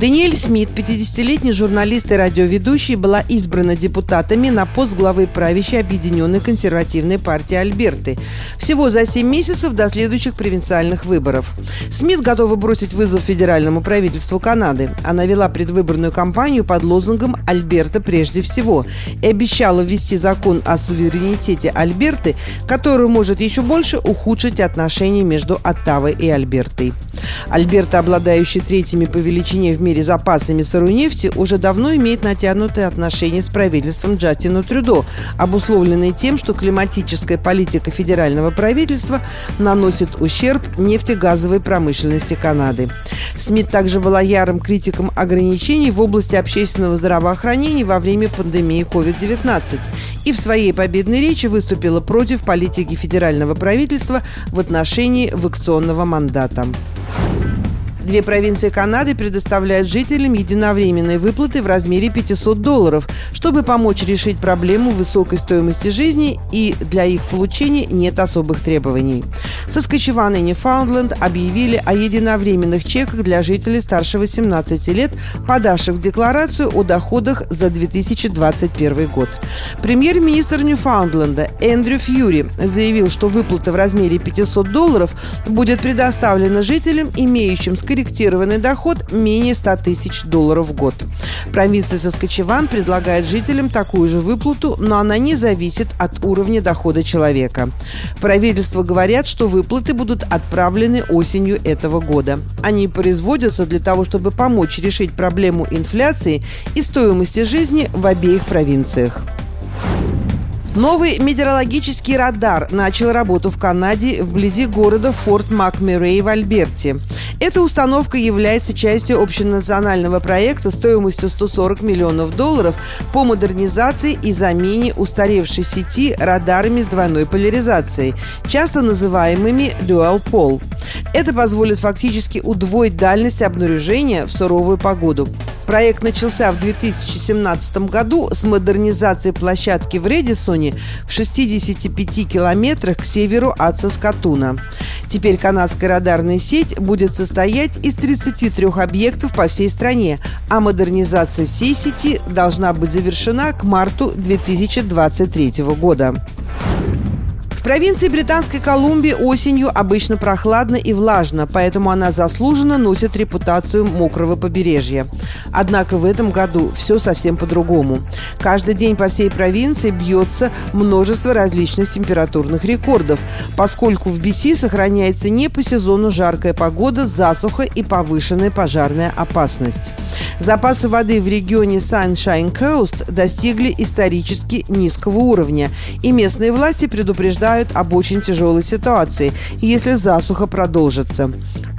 Даниэль Смит, 50-летний журналист и радиоведущий, была избрана депутатами на пост главы правящей Объединенной консервативной партии Альберты. Всего за 7 месяцев до следующих провинциальных выборов. Смит готова бросить вызов федеральному правительству Канады. Она вела предвыборную кампанию под лозунгом «Альберта прежде всего» и обещала ввести закон о суверенитете Альберты, который может еще больше ухудшить отношения между Оттавой и Альбертой. Альберта, обладающая третьими по величине в мире запасами сырой нефти, уже давно имеет натянутые отношения с правительством Джастина Трюдо, обусловленные тем, что климатическая политика федерального правительства наносит ущерб нефтегазовой промышленности Канады. Смит также была ярым критиком ограничений в области общественного здравоохранения во время пандемии COVID-19 и в своей победной речи выступила против политики федерального правительства в отношении вакционного мандата. Две провинции Канады предоставляют жителям единовременные выплаты в размере 500 долларов, чтобы помочь решить проблему высокой стоимости жизни и для их получения нет особых требований. Соскочеван и Ньюфаундленд объявили о единовременных чеках для жителей старше 18 лет, подавших декларацию о доходах за 2021 год. Премьер-министр Ньюфаундленда Эндрю Фьюри заявил, что выплата в размере 500 долларов будет предоставлена жителям, имеющим скорректированные корректированный доход менее 100 тысяч долларов в год. Провинция Соскочеван предлагает жителям такую же выплату, но она не зависит от уровня дохода человека. Правительство говорят, что выплаты будут отправлены осенью этого года. Они производятся для того, чтобы помочь решить проблему инфляции и стоимости жизни в обеих провинциях. Новый метеорологический радар начал работу в Канаде вблизи города Форт Макмерей в Альберте. Эта установка является частью общенационального проекта стоимостью 140 миллионов долларов по модернизации и замене устаревшей сети радарами с двойной поляризацией, часто называемыми Dual Pole. Это позволит фактически удвоить дальность обнаружения в суровую погоду. Проект начался в 2017 году с модернизации площадки в Редисоне в 65 километрах к северу от Саскатуна. Теперь канадская радарная сеть будет состоять из 33 объектов по всей стране, а модернизация всей сети должна быть завершена к марту 2023 года. В провинции Британской Колумбии осенью обычно прохладно и влажно, поэтому она заслуженно носит репутацию мокрого побережья. Однако в этом году все совсем по-другому. Каждый день по всей провинции бьется множество различных температурных рекордов, поскольку в BC сохраняется не по сезону жаркая погода, засуха и повышенная пожарная опасность. Запасы воды в регионе Sunshine Coast достигли исторически низкого уровня, и местные власти предупреждают об очень тяжелой ситуации, если засуха продолжится.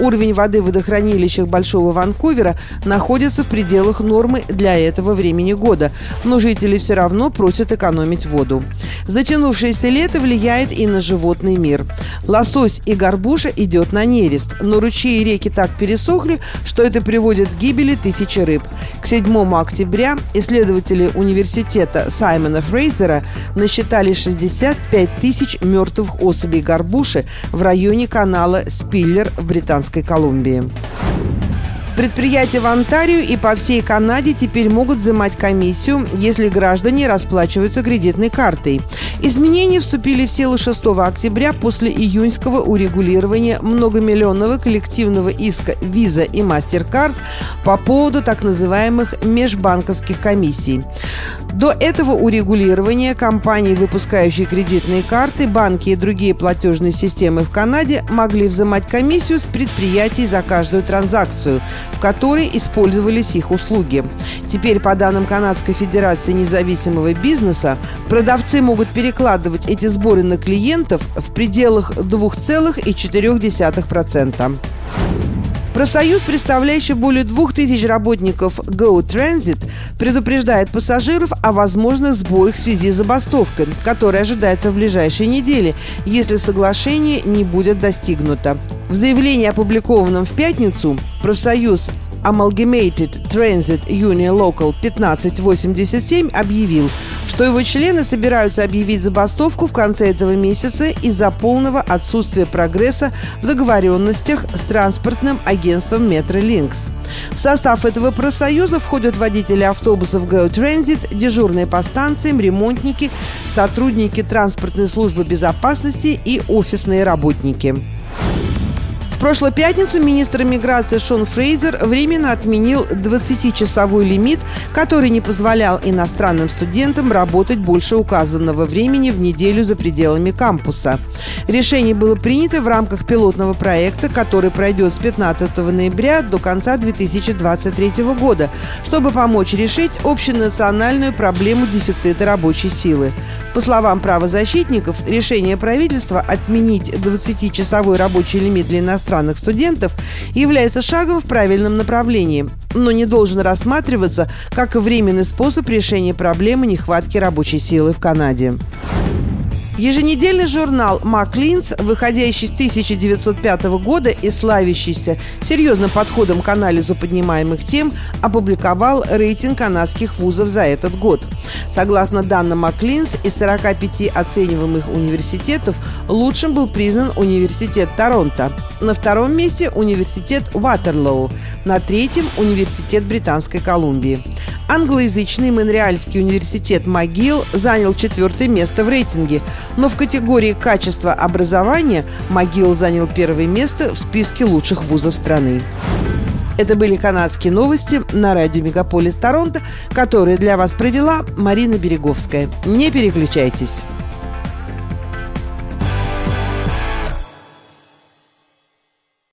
Уровень воды в водохранилищах Большого Ванкувера находится в пределах нормы для этого времени года, но жители все равно просят экономить воду. Затянувшееся лето влияет и на животный мир. Лосось и горбуша идет на нерест, но ручьи и реки так пересохли, что это приводит к гибели тысячи рыб. К 7 октября исследователи университета Саймона Фрейзера насчитали 65 тысяч мертвых особей горбуши в районе канала Спиллер в Британской Британской Колумбии. Предприятия в Онтарио и по всей Канаде теперь могут взимать комиссию, если граждане расплачиваются кредитной картой. Изменения вступили в силу 6 октября после июньского урегулирования многомиллионного коллективного иска Visa и MasterCard по поводу так называемых межбанковских комиссий. До этого урегулирования компании, выпускающие кредитные карты, банки и другие платежные системы в Канаде могли взимать комиссию с предприятий за каждую транзакцию, в которой использовались их услуги. Теперь, по данным Канадской Федерации независимого бизнеса, продавцы могут перекладывать эти сборы на клиентов в пределах 2,4%. Профсоюз, представляющий более двух тысяч работников Go Transit, предупреждает пассажиров о возможных сбоях в связи с забастовкой, которая ожидается в ближайшие недели, если соглашение не будет достигнуто. В заявлении, опубликованном в пятницу, профсоюз Amalgamated Transit Union Local 1587 объявил, что его члены собираются объявить забастовку в конце этого месяца из-за полного отсутствия прогресса в договоренностях с транспортным агентством Metrolinx. В состав этого профсоюза входят водители автобусов Go Transit, дежурные по станциям, ремонтники, сотрудники транспортной службы безопасности и офисные работники прошлую пятницу министр миграции Шон Фрейзер временно отменил 20-часовой лимит, который не позволял иностранным студентам работать больше указанного времени в неделю за пределами кампуса. Решение было принято в рамках пилотного проекта, который пройдет с 15 ноября до конца 2023 года, чтобы помочь решить общенациональную проблему дефицита рабочей силы. По словам правозащитников, решение правительства отменить 20-часовой рабочий лимит для иностранных студентов является шагом в правильном направлении, но не должен рассматриваться как временный способ решения проблемы нехватки рабочей силы в Канаде. Еженедельный журнал «Маклинс», выходящий с 1905 года и славящийся серьезным подходом к анализу поднимаемых тем, опубликовал рейтинг канадских вузов за этот год. Согласно данным Маклинс, из 45 оцениваемых университетов лучшим был признан Университет Торонто. На втором месте – Университет Ватерлоу. На третьем – Университет Британской Колумбии. Англоязычный Монреальский университет МcGill занял четвертое место в рейтинге, но в категории качества образования МcGill занял первое место в списке лучших вузов страны. Это были канадские новости на радио Мегаполис Торонто, которые для вас провела Марина Береговская. Не переключайтесь.